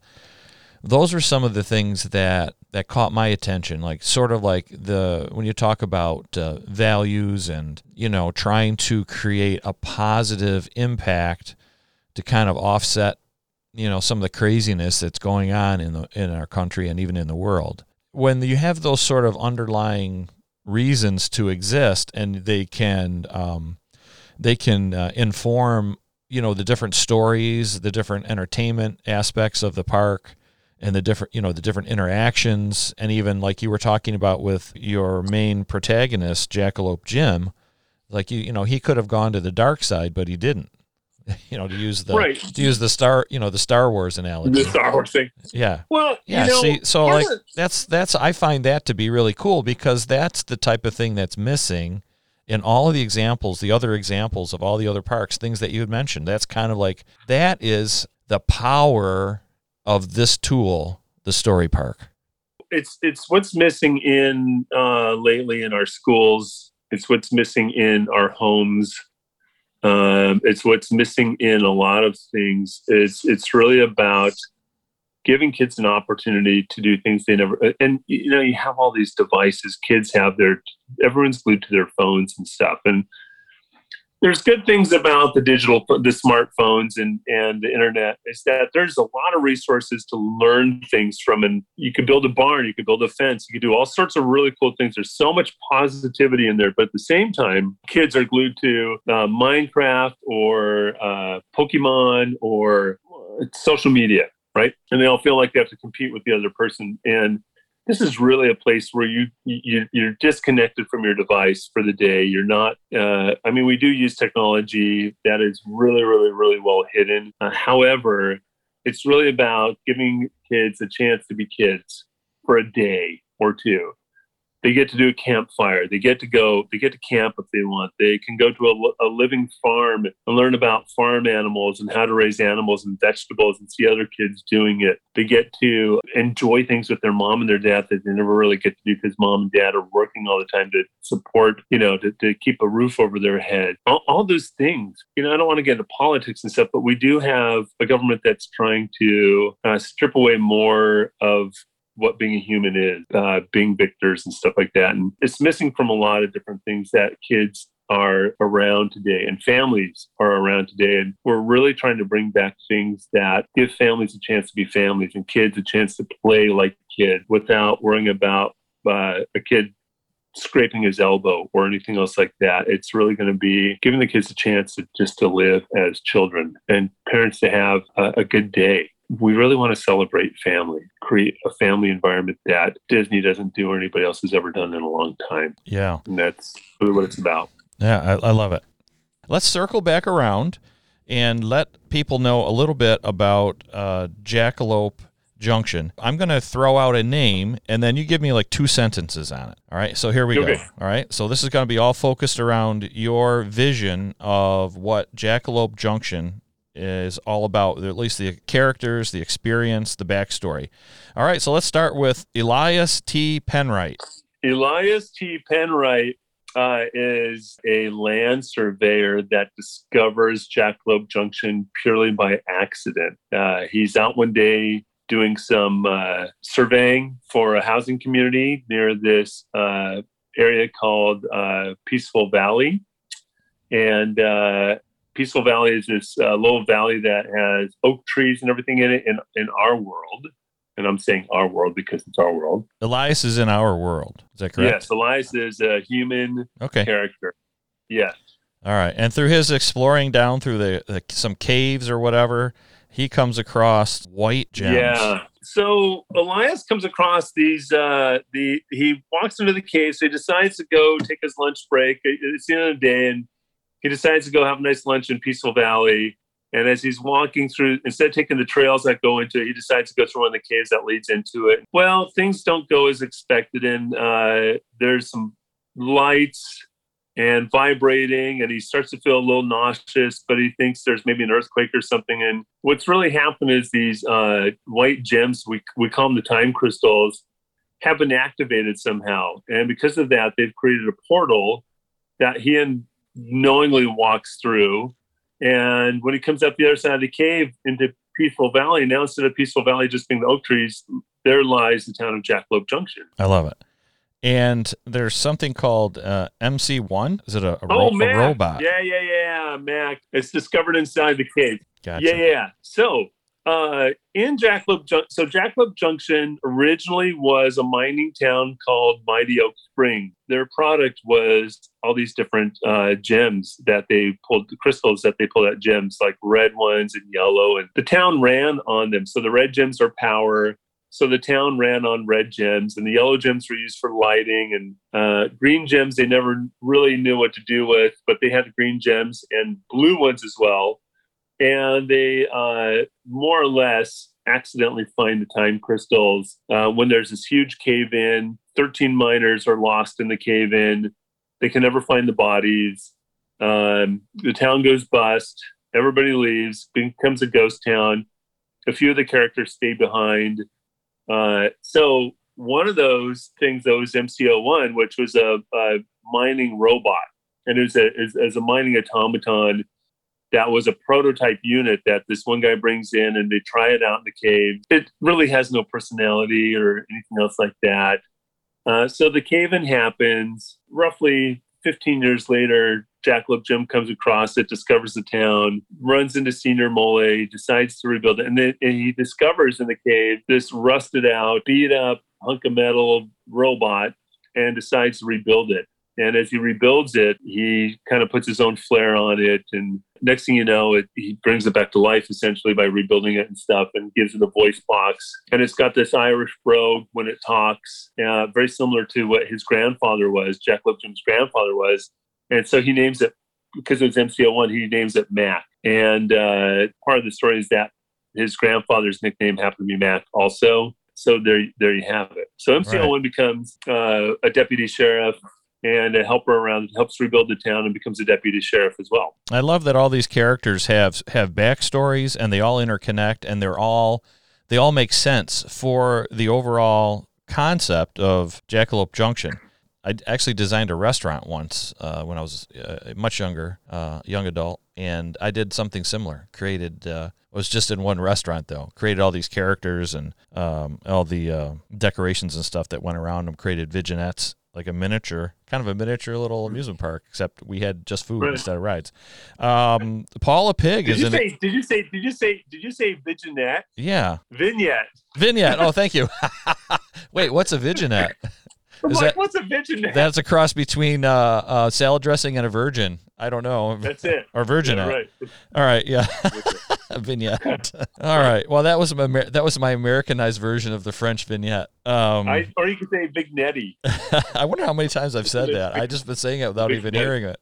Those are some of the things that that caught my attention. Like sort of like the when you talk about uh, values and you know trying to create a positive impact to kind of offset you know some of the craziness that's going on in the in our country and even in the world. When you have those sort of underlying reasons to exist, and they can um, they can uh, inform you know the different stories, the different entertainment aspects of the park, and the different you know the different interactions, and even like you were talking about with your main protagonist, Jackalope Jim. Like you, you know, he could have gone to the dark side, but he didn't. You know, to use the Right. to use the star, you know, the Star Wars analogy. The Star Wars thing. Yeah, Well, yeah. you know, see, so like that's that's I find that to be really cool because that's the type of thing that's missing in all of the examples, the other examples of all the other parks, things that you had mentioned. That's kind of like that is the power of this tool, the story park. it's it's what's missing in uh, lately in our schools. It's what's missing in our homes. Um, it's what's missing in a lot of things. It's it's really about giving kids an opportunity to do things they never. And you know, you have all these devices. Kids have their everyone's glued to their phones and stuff. And there's good things about the digital, the smartphones and and the internet is that there's a lot of resources to learn things from, and you could build a barn, you could build a fence, you could do all sorts of really cool things. There's so much positivity in there, but at the same time, kids are glued to uh, Minecraft or uh, Pokemon or social media, right? And they all feel like they have to compete with the other person, and this is really a place where you, you you're disconnected from your device for the day. You're not uh, i mean we do use technology that is really really really well hidden. Uh, however it's really about giving kids a chance to be kids for a day or two they get to do a campfire. They get to go, they get to camp if they want. They can go to a, a, living farm and learn about farm animals and how to raise animals and vegetables and see other kids doing it. They get to enjoy things with their mom and their dad that they never really get to do because mom and dad are working all the time to support, you know, to, to keep a roof over their head. All, all those things. You know, I don't want to get into politics and stuff, but we do have a government that's trying to uh, strip away more of what being a human is, uh, being victors and stuff like that. And it's missing from a lot of different things that kids are around today and families are around today. And we're really trying to bring back things that give families a chance to be families and kids a chance to play like kids without worrying about uh, a kid scraping his elbow or anything else like that. It's really going to be giving the kids a chance to just to live as children and parents to have a, a good day we really want to celebrate family, create a family environment that Disney doesn't do or anybody else has ever done in a long time. Yeah. And that's really what it's about. Yeah, I, I love it. Let's circle back around and let people know a little bit about uh, Jackalope Junction. I'm going to throw out a name and then you give me like two sentences on it. All right. So here we okay. go. All right. So this is going to be all focused around your vision of what Jackalope Junction is all about at least the characters, the experience, the backstory. All right, so let's start with Elias T. Penwright. Elias T. Penwright uh, is a land surveyor that discovers Jack Jackalope Junction purely by accident. Uh, he's out one day doing some uh, surveying for a housing community near this uh, area called uh, Peaceful Valley. And uh, Peaceful Valley is this uh, little valley that has oak trees and everything in it in, in our world. And I'm saying our world because it's our world. Elias is in our world. Is that correct? Yes, Elias is a human okay. character. Yes. All right. And through his exploring down through the, the some caves or whatever, he comes across white gems. Yeah. So Elias comes across these. Uh, the he walks into the cave. So he decides to go take his lunch break. It's the end of the day, and he decides to go have a nice lunch in Peaceful Valley. And as he's walking through, instead of taking the trails that go into it, he decides to go through one of the caves that leads into it. Well, things don't go as expected, and uh, there's some lights and vibrating, and he starts to feel a little nauseous, but he thinks there's maybe an earthquake or something. And what's really happened is these uh, white gems, we, we call them the time crystals, have been activated somehow. And because of that, they've created a portal that he and knowingly walks through. And when he comes up the other side of the cave into Peaceful Valley, now instead of Peaceful Valley just being the oak trees, there lies the town of Jackalope Junction. I love it. And there's something called uh, MC1. Is it a, a, oh, ro- a robot? Yeah, yeah, yeah, Mac. It's discovered inside the cave. Gotcha. Yeah, yeah. So uh, in Jackalope Junction, so Jackalope Junction originally was a mining town called Mighty Oak Spring. Their product was all these different uh, gems that they pulled, the crystals that they pulled out gems, like red ones and yellow. And the town ran on them. So the red gems are power. So the town ran on red gems, and the yellow gems were used for lighting. And uh, green gems, they never really knew what to do with, but they had green gems and blue ones as well and they uh, more or less accidentally find the time crystals uh, when there's this huge cave in. 13 miners are lost in the cave in. They can never find the bodies. Um, the town goes bust. Everybody leaves, becomes a ghost town. A few of the characters stay behind. Uh, so one of those things, though, is MC01, which was a, a mining robot, and it was a, as a mining automaton that was a prototype unit that this one guy brings in and they try it out in the cave. It really has no personality or anything else like that. Uh, so the cave in happens. Roughly 15 years later, Jackalope Jim comes across it, discovers the town, runs into Senior Mole, decides to rebuild it, and then and he discovers in the cave this rusted out, beat up hunk of metal robot, and decides to rebuild it. And as he rebuilds it, he kind of puts his own flair on it. And next thing you know, it, he brings it back to life essentially by rebuilding it and stuff and gives it a voice box. And it's got this Irish brogue when it talks, uh, very similar to what his grandfather was, Jack Jim's grandfather was. And so he names it, because it was MCO1, he names it Mac. And uh, part of the story is that his grandfather's nickname happened to be Mac also. So there, there you have it. So MCO1 right. becomes uh, a deputy sheriff and a helper around helps rebuild the town and becomes a deputy sheriff as well. I love that all these characters have have backstories and they all interconnect and they're all they all make sense for the overall concept of Jackalope Junction. I actually designed a restaurant once uh, when I was uh, much younger, uh, young adult, and I did something similar. Created uh, was just in one restaurant though. Created all these characters and um, all the uh, decorations and stuff that went around them. Created vignettes like a miniature, kind of a miniature little amusement park, except we had just food right. instead of rides. Um, Paula Pig did is you in. Say. Did you say? Did you say? Did you say vignette? Yeah. Vignette. Vignette. Oh, thank you. Wait, what's a vignette? Is like, that, what's a vignette? That's a cross between uh, uh, salad dressing and a virgin. I don't know. That's it. or virgin. Yeah, right. All right. Yeah. Vignette. All right. Well, that was my that was my Americanized version of the French vignette. Um, I, or you could say vignetti. I wonder how many times I've said that. I just been saying it without even hearing it.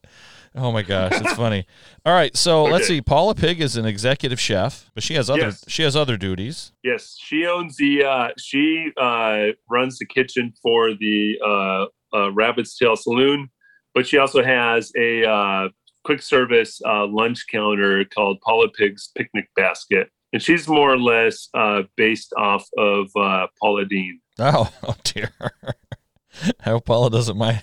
Oh my gosh, it's funny. All right, so okay. let's see. Paula Pig is an executive chef, but she has other yes. she has other duties. Yes, she owns the uh, she uh, runs the kitchen for the uh, uh Rabbit's Tail Saloon, but she also has a uh, quick service uh, lunch counter called Paula Pig's Picnic Basket, and she's more or less based off of Paula Deen. Oh, oh dear. I hope Paula doesn't mind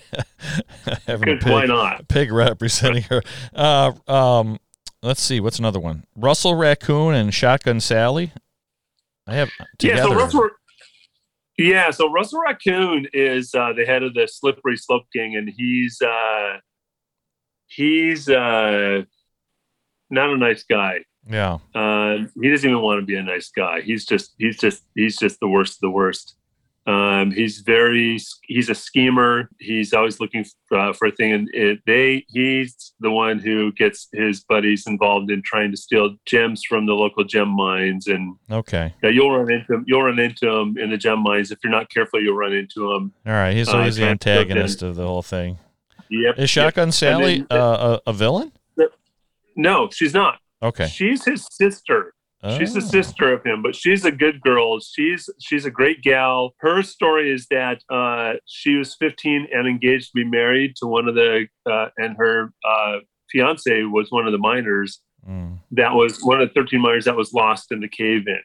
having a pig, why not? pig representing her. Uh, um, let's see, what's another one? Russell Raccoon and Shotgun Sally. I have together. yeah. So Russell, yeah. So Russell Raccoon is uh, the head of the Slippery Slope Gang, and he's uh, he's uh, not a nice guy. Yeah. Uh, he doesn't even want to be a nice guy. He's just he's just he's just the worst of the worst. Um, he's very he's a schemer. He's always looking for, uh, for a thing, and it, they he's the one who gets his buddies involved in trying to steal gems from the local gem mines. And okay, yeah, you'll run into him. You'll run into him in the gem mines if you're not careful. You'll run into him. All right, he's always uh, the antagonist of the whole thing. Yep. Is Shotgun yep. Sally then, uh, a, a villain? No, she's not. Okay. She's his sister. Oh. She's the sister of him, but she's a good girl. She's she's a great gal. Her story is that uh, she was 15 and engaged to be married to one of the, uh, and her uh, fiance was one of the miners. Mm. That was one of the 13 miners that was lost in the cave in.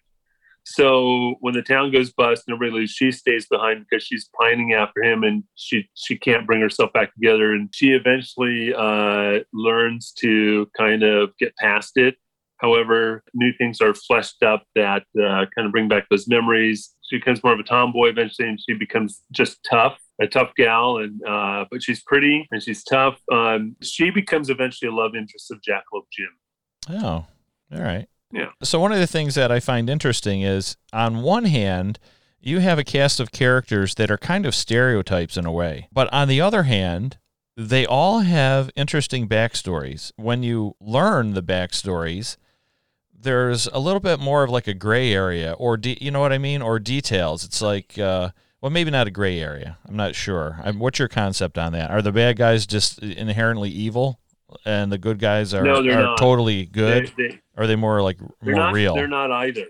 So when the town goes bust and everybody leaves, she stays behind because she's pining after him and she she can't bring herself back together. And she eventually uh, learns to kind of get past it However, new things are fleshed up that uh, kind of bring back those memories. She becomes more of a tomboy eventually, and she becomes just tough, a tough gal. And uh, but she's pretty and she's tough. Um, she becomes eventually a love interest of Jackalope Jim. Oh, all right. Yeah. So one of the things that I find interesting is, on one hand, you have a cast of characters that are kind of stereotypes in a way, but on the other hand, they all have interesting backstories. When you learn the backstories, there's a little bit more of like a gray area or de- you know what I mean or details. It's like uh, well maybe not a gray area. I'm not sure. I'm, what's your concept on that? Are the bad guys just inherently evil and the good guys are, no, are not. totally good? They, they, are they more like more not, real? They're not either.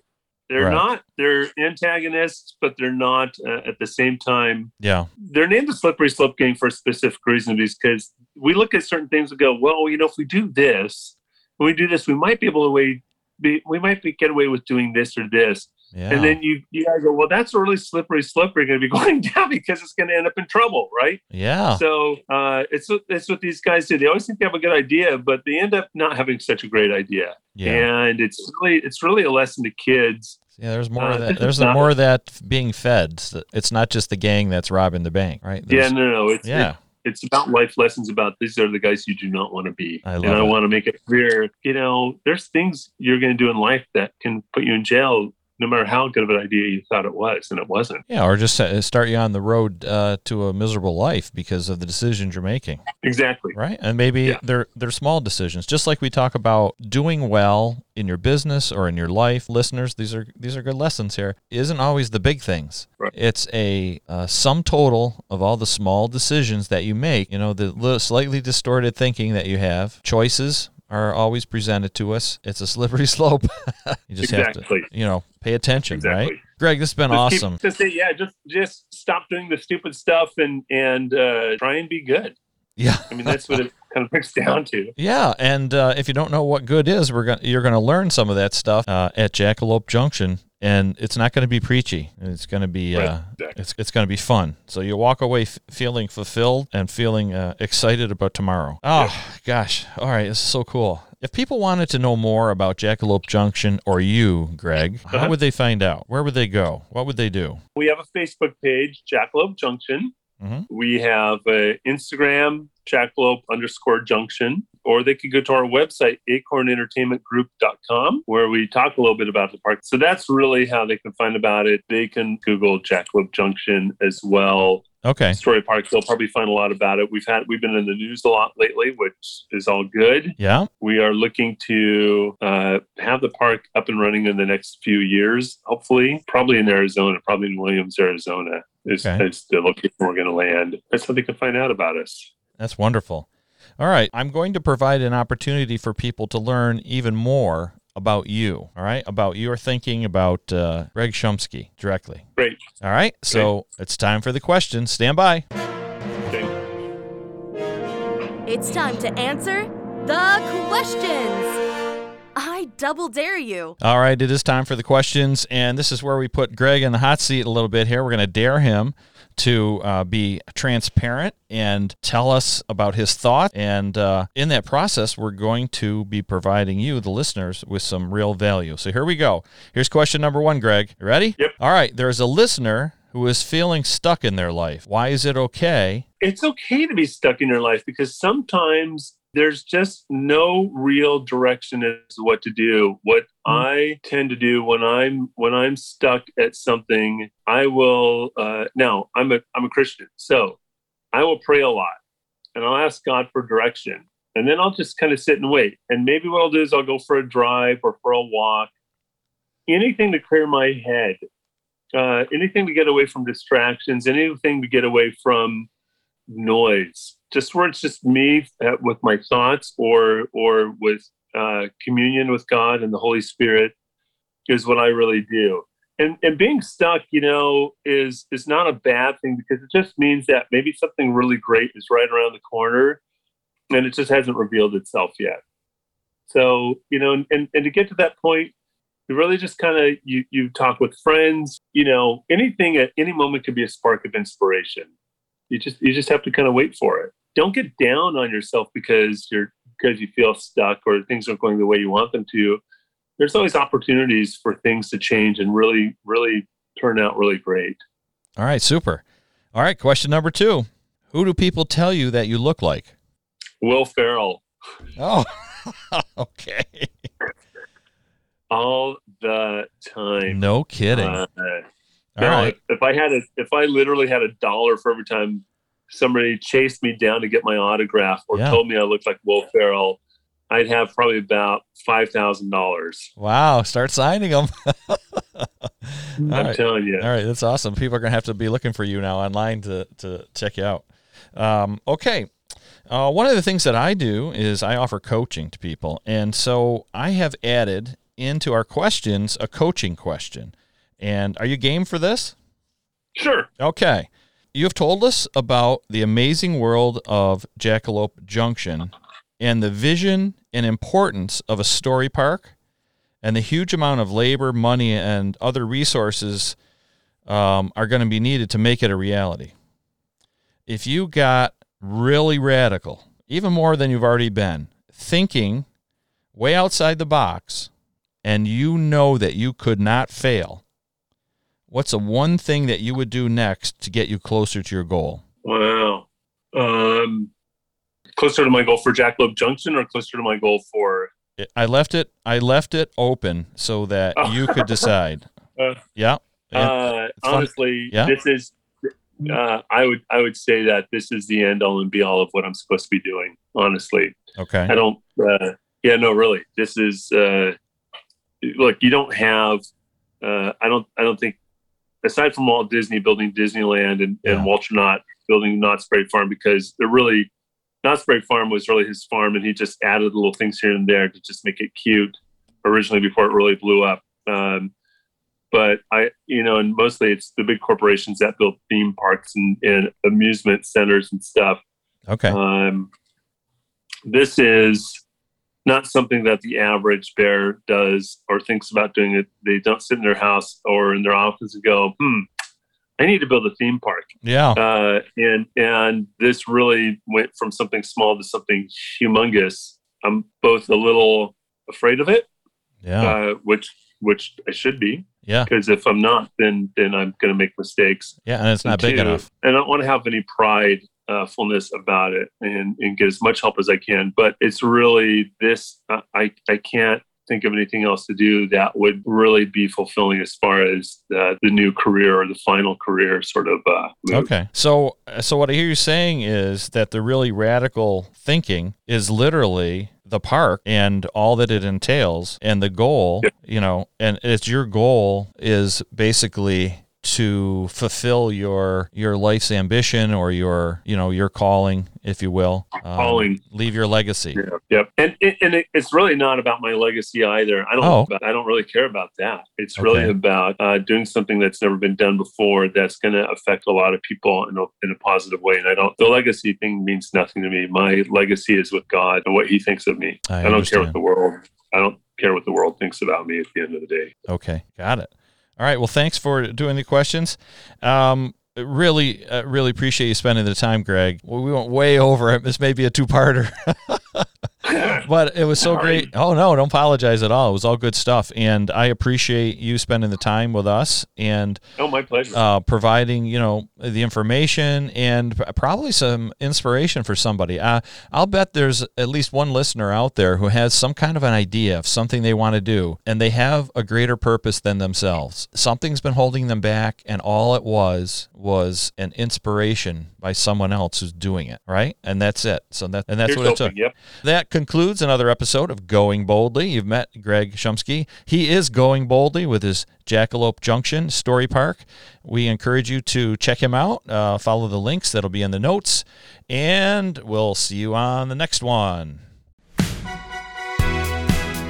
They're Right. not. They're antagonists, but they're not uh, at the same time. Yeah. They're named the Slippery Slope Gang for a specific reason because we look at certain things and go, well, you know, if we do this, when we do this, we might be able to way be, we might be, get away with doing this or this. Yeah. And then you you guys go, well, that's a really slippery slope you're going to be going down because it's going to end up in trouble, right? yeah. So uh, it's what- it's what these guys do. They always think they have a good idea, but they end up not having such a great idea. Yeah. And it's really it's really a lesson to kids. Yeah, there's more uh, of that. There's not- more of that being fed. It's not just the gang that's robbing the bank, right? Yeah, no, no, it's yeah. It's about life lessons about these are the guys you do not want to be. I love and I it. want to make it clear, you know, there's things you're going to do in life that can put you in jail no matter how good of an idea you thought it was, and it wasn't. Yeah, or just start you on the road uh, to a miserable life because of the decisions you're making, Exactly. right? And maybe Yeah. they're they're small decisions, just like we talk about doing well in your business or in your life. Listeners, these are these are good lessons here. It isn't always the big things. Right. It's a uh, sum total of all the small decisions that you make. You know, the li- slightly distorted thinking that you have, choices. Are always presented to us. It's a slippery slope. you just have to, you know, pay attention, right? Greg, this has been Just keep- awesome. just say, yeah, just just stop doing the stupid stuff and and uh, try and be good. Yeah. I mean, that's what it kind of breaks down to. Yeah, and uh, if you don't know what good is, we're gonna you're going to learn some of that stuff uh, at Jackalope Junction, and it's not going to be preachy. It's going to be Right, uh, exactly. it's it's going to be fun. So you walk away f- feeling fulfilled and feeling uh, excited about tomorrow. Oh gosh! All right, this is so cool. If people wanted to know more about Jackalope Junction or you, Greg, how Uh-huh. would they find out? Where would they go? What would they do? We have a Facebook page, Jackalope Junction. Mhm. We have a Instagram, Jackalope underscore Junction, or they could go to our website, acornentertainmentgroup.com, where we talk a little bit about the park. So that's really how they can find about it. They can Google Jackalope Junction as well. Okay. Story Park, they'll probably find a lot about it. We've had we've been in the news a lot lately, which is all good. Yeah. We are looking to uh, have the park up and running in the next few years, hopefully, probably in Arizona, probably in Williams, Arizona, is, Okay. is the location we're going to land. That's how they can find out about us. That's wonderful. All right. I'm going to provide an opportunity for people to learn even more about you. All right. About your thinking about uh, Greg Shumsky directly. Great. All right. So it's time for the questions. Stand by. Okay. It's time to answer the questions. I double dare you. All right. It is time for the questions. And this is where we put Greg in the hot seat a little bit here. We're going to dare him to uh, be transparent and tell us about his thoughts. And uh, in that process, we're going to be providing you, the listeners, with some real value. So here we go. Here's question number one, Greg. You ready? Yep. All right. There's a listener who is feeling stuck in their life. Why is it okay? It's okay to be stuck in your life because sometimes there's just no real direction as to what to do. What I tend to do when I'm when I'm stuck at something, I will. Uh, now I'm a I'm a Christian, so I will pray a lot, and I'll ask God for direction, and then I'll just kind of sit and wait. And maybe what I'll do is I'll go for a drive or for a walk, anything to clear my head, uh, anything to get away from distractions, anything to get away from noise just where it's just me uh, with my thoughts or or with uh, communion with god and the holy spirit is what i really do. And and being stuck you know is is not a bad thing because it just means that maybe something really great is right around the corner and it just hasn't revealed itself yet. So you know and and to get to that point you really just kind of you you talk with friends you know anything at any moment could be a spark of inspiration. You just you just have to kind of wait for it don't get down on yourself because you're because you feel stuck or things aren't going the way you want them to there's always opportunities for things to change and really really turn out really great All right. Super. All right. Question number two Who do people tell you that you look like? will ferrell Oh, okay. all the time No kidding. Uh, All right. if i had a if i literally had a dollar for every time somebody chased me down to get my autograph or Yeah. told me i looked like will ferrell i'd have probably about five thousand dollars Wow. Start signing them. I'm right. telling you All right, that's awesome. People are gonna have to be looking for you now online to to check you out. Um, okay, uh, one of the things that I do is I offer coaching to people, and so I have added into our questions a coaching question. And are you game for this? sure Okay, you have told us about the amazing world of Jackalope Junction and the vision and importance of a story park and the huge amount of labor, money, and other resources um, are going to be needed to make it a reality. If you got really radical, even more than you've already been, thinking way outside the box, and you know that you could not fail, what's the one thing that you would do next to get you closer to your goal? Wow. Um, closer to my goal for Jack Jackalope Junction or closer to my goal for? I left it. I left it open so that Oh. you could decide. Uh, yeah. Yeah. Uh, honestly, Yeah. this is. Uh, I would I would say that this is the end all and be all of what I'm supposed to be doing. Honestly, Okay. I don't. Uh, yeah, no, really. This is. Uh, look, you don't have. Uh, I don't. I don't think. Aside from Walt Disney building Disneyland and, Yeah. and Walter Knott building Knott's Berry Farm, because they're really Knott's Berry Farm was really his farm, and he just added little things here and there to just make it cute. Originally, before it really blew up. Um, but I, you know, and mostly it's the big corporations that build theme parks and, and amusement centers and stuff. Okay. Um, this is not something that the average bear does or thinks about doing it. They don't sit in their house or in their office and go, "Hmm, I need to build a theme park." yeah. Uh, and and this really went from something small to something humongous. I'm both a little afraid of it, Yeah. uh, which which I should be, Yeah. because if I'm not, then then I'm going to make mistakes. Yeah. And it's not big Two, enough. I don't want to have any pride uh, fullness about it and, and get as much help as I can. But it's really this. I I can't think of anything else to do that would really be fulfilling as far as the, the new career or the final career sort of uh. Okay. So so what I hear you saying is that the really radical thinking is literally the park and all that it entails and the goal, Yeah. you know, and it's your goal is basically to fulfill your your life's ambition or your you know your calling if you will um, Calling. leave your legacy Yeah. Yep. And and and it, it's really not about my legacy either. I don't. Oh. I don't really care about that. It's really about uh, doing something that's never been done before. That's going to affect a lot of people in a, in a positive way. And I don't. The legacy thing means nothing to me. My legacy is with God and what He thinks of me. I I, don't care what the world. I don't care what the world thinks about me at the end of the day. Okay, got it. All right. Well, thanks for doing the questions. Um, really, uh, really appreciate you spending the time, Greg. We went way over it. This may be a two-parter, but it was so great. Oh no, don't apologize at all. It was all good stuff, and I appreciate you spending the time with us and Oh, my pleasure. uh, providing you know the information and probably some inspiration for somebody. Uh, I'll bet there's at least one listener out there who has some kind of an idea of something they want to do, and they have a greater purpose than themselves. Something's been holding them back, and all it was was an inspiration by someone else who's doing it, right? And that's it. So that and that's Here's what it took. Yep. That concludes another episode of Going Boldly. You've met Greg Shumsky. He is going boldly with his Jackalope Junction Story Park. We encourage you to check him out. Uh, follow the links that'll be in the notes, and we'll see you on the next one.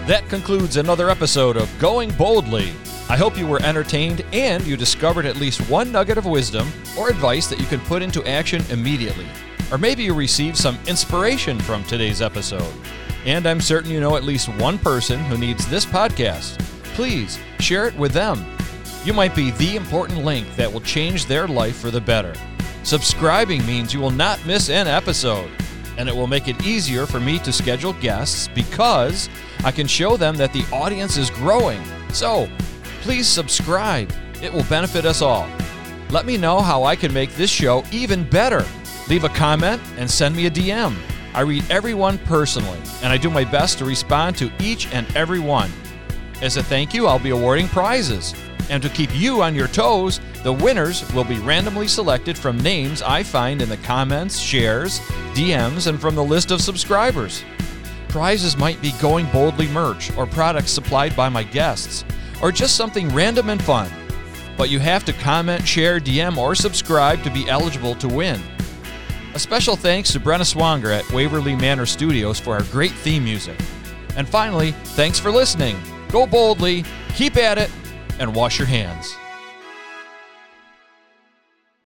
That concludes another episode of Going Boldly. I hope you were entertained and you discovered at least one nugget of wisdom or advice that you can put into action immediately. Or maybe you received some inspiration from today's episode. And I'm certain you know at least one person who needs this podcast. Please share it with them. You might be the important link that will change their life for the better. Subscribing means you will not miss an episode, and it will make it easier for me to schedule guests because I can show them that the audience is growing. So, please subscribe. It will benefit us all. Let me know how I can make this show even better. Leave a comment and send me a DM. I read everyone personally, and I do my best to respond to each and every one. As a thank you, I'll be awarding prizes. And to keep you on your toes, the winners will be randomly selected from names I find in the comments, shares, DMs, and from the list of subscribers. Prizes might be going boldly merch or products supplied by my guests, or just something random and fun. But you have to comment, share, DM, or subscribe to be eligible to win. A special thanks to Brenna Swanger at Waverly Manor Studios for our great theme music. And finally, thanks for listening. Go boldly, keep at it, and wash your hands.